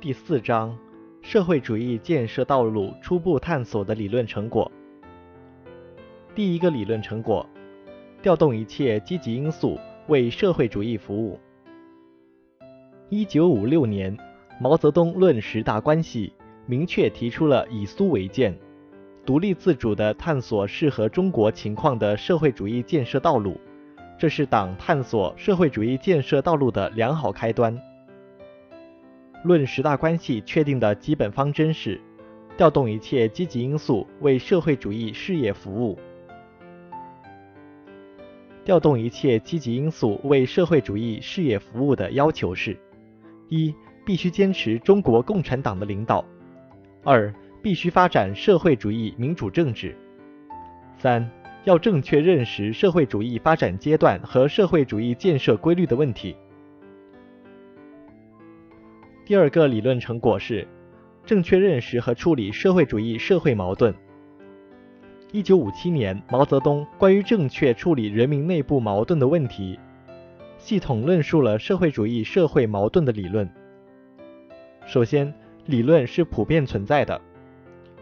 第四章：社会主义建设道路初步探索的理论成果。第一个理论成果：调动一切积极因素为社会主义服务。一九五六年，毛泽东论十大关系，明确提出了以苏为鉴，独立自主地探索适合中国情况的社会主义建设道路。这是党探索社会主义建设道路的良好开端。论十大关系确定的基本方针是：调动一切积极因素为社会主义事业服务。调动一切积极因素为社会主义事业服务的要求是：一、必须坚持中国共产党的领导；二、必须发展社会主义民主政治；三。要正确认识社会主义发展阶段和社会主义建设规律的问题。第二个理论成果是正确认识和处理社会主义社会矛盾。一九五七年，毛泽东关于正确处理人民内部矛盾的问题，系统论述了社会主义社会矛盾的理论。首先，理论是普遍存在的，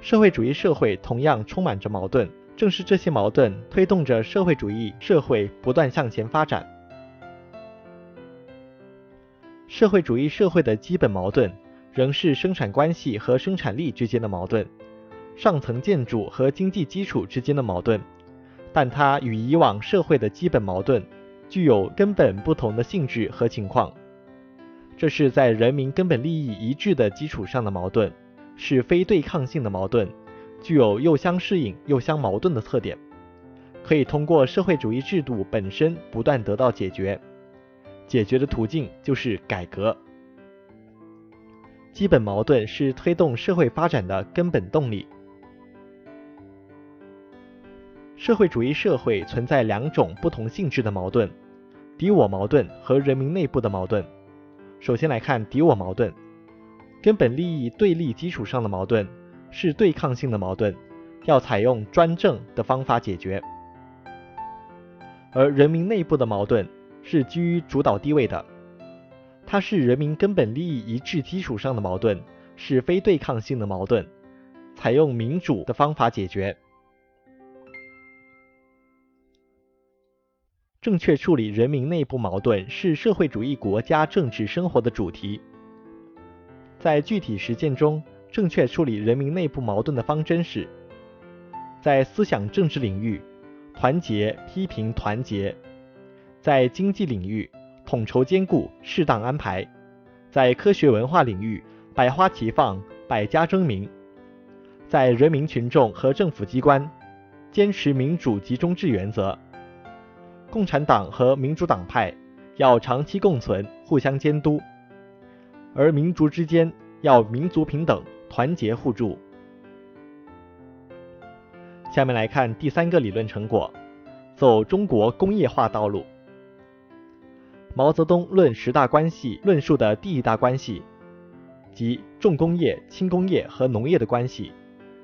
社会主义社会同样充满着矛盾。正是这些矛盾推动着社会主义社会不断向前发展。社会主义社会的基本矛盾仍是生产关系和生产力之间的矛盾，上层建筑和经济基础之间的矛盾，但它与以往社会的基本矛盾具有根本不同的性质和情况。这是在人民根本利益一致的基础上的矛盾，是非对抗性的矛盾。具有又相适应又相矛盾的特点，可以通过社会主义制度本身不断得到解决。解决的途径就是改革。基本矛盾是推动社会发展的根本动力。社会主义社会存在两种不同性质的矛盾：敌我矛盾和人民内部的矛盾。首先来看敌我矛盾，根本利益对立基础上的矛盾。是对抗性的矛盾，要采用专政的方法解决；而人民内部的矛盾是居于主导地位的，它是人民根本利益一致基础上的矛盾，是非对抗性的矛盾，采用民主的方法解决。正确处理人民内部矛盾是社会主义国家政治生活的主题，在具体实践中。正确处理人民内部矛盾的方针是：在思想政治领域，团结批评团结；在经济领域，统筹兼顾适当安排；在科学文化领域，百花齐放百家争鸣；在人民群众和政府机关，坚持民主集中制原则。共产党和民主党派要长期共存，互相监督；而民族之间要民族平等。团结互助。下面来看第三个理论成果：走中国工业化道路。毛泽东论十大关系论述的第一大关系，即重工业、轻工业和农业的关系，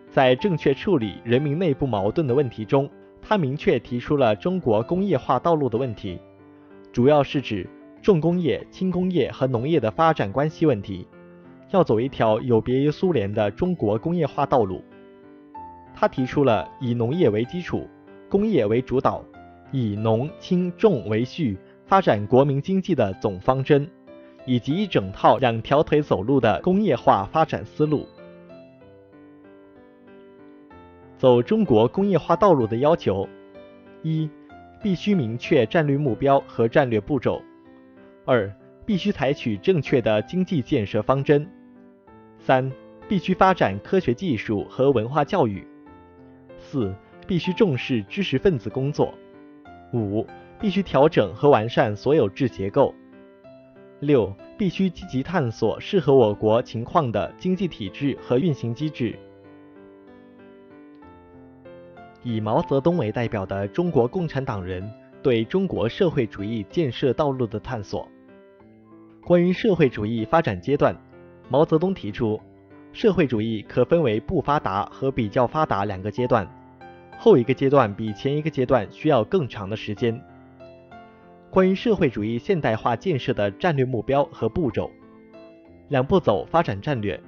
在正确处理人民内部矛盾的问题中，他明确提出了中国工业化道路的问题，主要是指重工业、轻工业和农业的发展关系问题。要走一条有别于苏联的中国工业化道路，他提出了以农业为基础、工业为主导、以农轻重为序发展国民经济的总方针，以及一整套两条腿走路的工业化发展思路。走中国工业化道路的要求：一、必须明确战略目标和战略步骤；二、必须采取正确的经济建设方针。三、必须发展科学技术和文化教育。四、必须重视知识分子工作。五、必须调整和完善所有制结构。六、必须积极探索适合我国情况的经济体制和运行机制。以毛泽东为代表的中国共产党人对中国社会主义建设道路的探索。关于社会主义发展阶段。毛泽东提出，社会主义可分为不发达和比较发达两个阶段，后一个阶段比前一个阶段需要更长的时间。关于社会主义现代化建设的战略目标和步骤，两步走发展战略。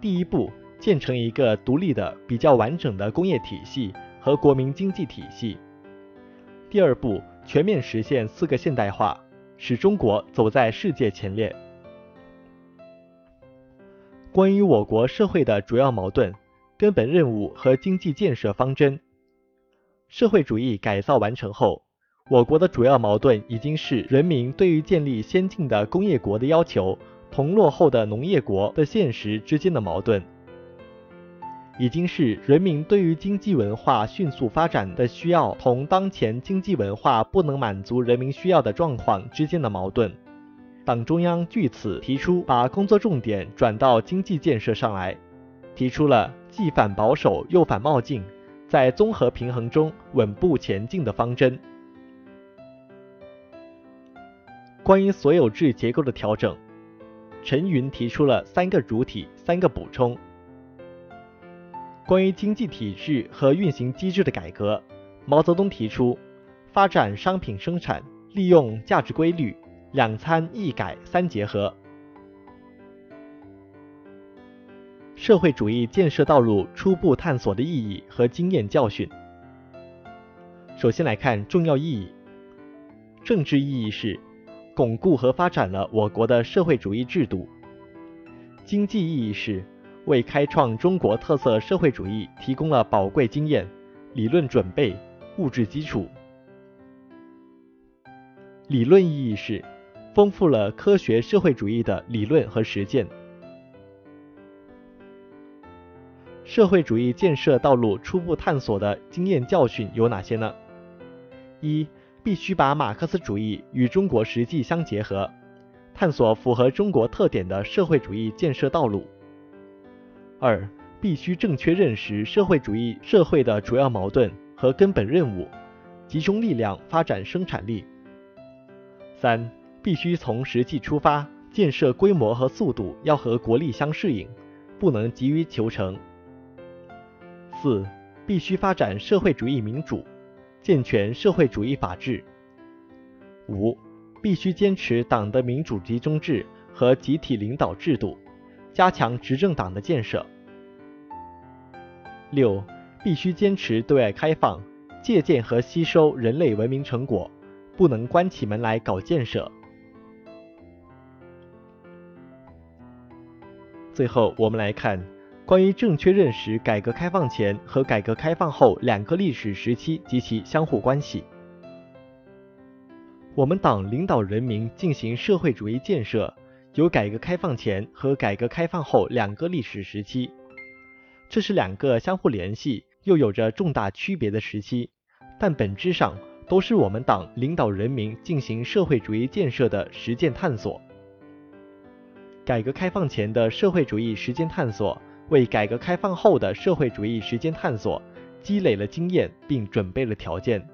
第一步，建成一个独立的、比较完整的工业体系和国民经济体系。第二步，全面实现四个现代化，使中国走在世界前列。关于我国社会的主要矛盾、根本任务和经济建设方针，社会主义改造完成后，我国的主要矛盾已经是人民对于建立先进的工业国的要求同落后的农业国的现实之间的矛盾，已经是人民对于经济文化迅速发展的需要同当前经济文化不能满足人民需要的状况之间的矛盾。党中央据此提出，把工作重点转到经济建设上来，提出了既反保守又反冒进，在综合平衡中稳步前进的方针。关于所有制结构的调整，陈云提出了三个主体、三个补充。关于经济体制和运行机制的改革，毛泽东提出发展商品生产，利用价值规律。两参一改三结合，社会主义建设道路初步探索的意义和经验教训。首先来看重要意义，政治意义是巩固和发展了我国的社会主义制度；经济意义是为开创中国特色社会主义提供了宝贵经验、理论准备、物质基础；理论意义是。丰富了科学社会主义的理论和实践。社会主义建设道路初步探索的经验教训有哪些呢？一、必须把马克思主义与中国实际相结合，探索符合中国特点的社会主义建设道路。二、必须正确认识社会主义社会的主要矛盾和根本任务，集中力量发展生产力。三、必须从实际出发，建设规模和速度要和国力相适应，不能急于求成。四、必须发展社会主义民主，健全社会主义法治。五、必须坚持党的民主集中制和集体领导制度，加强执政党的建设。六、必须坚持对外开放，借鉴和吸收人类文明成果，不能关起门来搞建设。最后，我们来看关于正确认识改革开放前和改革开放后两个历史时期及其相互关系。我们党领导人民进行社会主义建设，有改革开放前和改革开放后两个历史时期，这是两个相互联系又有着重大区别的时期，但本质上都是我们党领导人民进行社会主义建设的实践探索。改革开放前的社会主义实践探索，为改革开放后的社会主义实践探索积累了经验并准备了条件。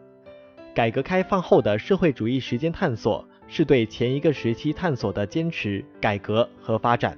改革开放后的社会主义实践探索，是对前一个时期探索的坚持、改革和发展。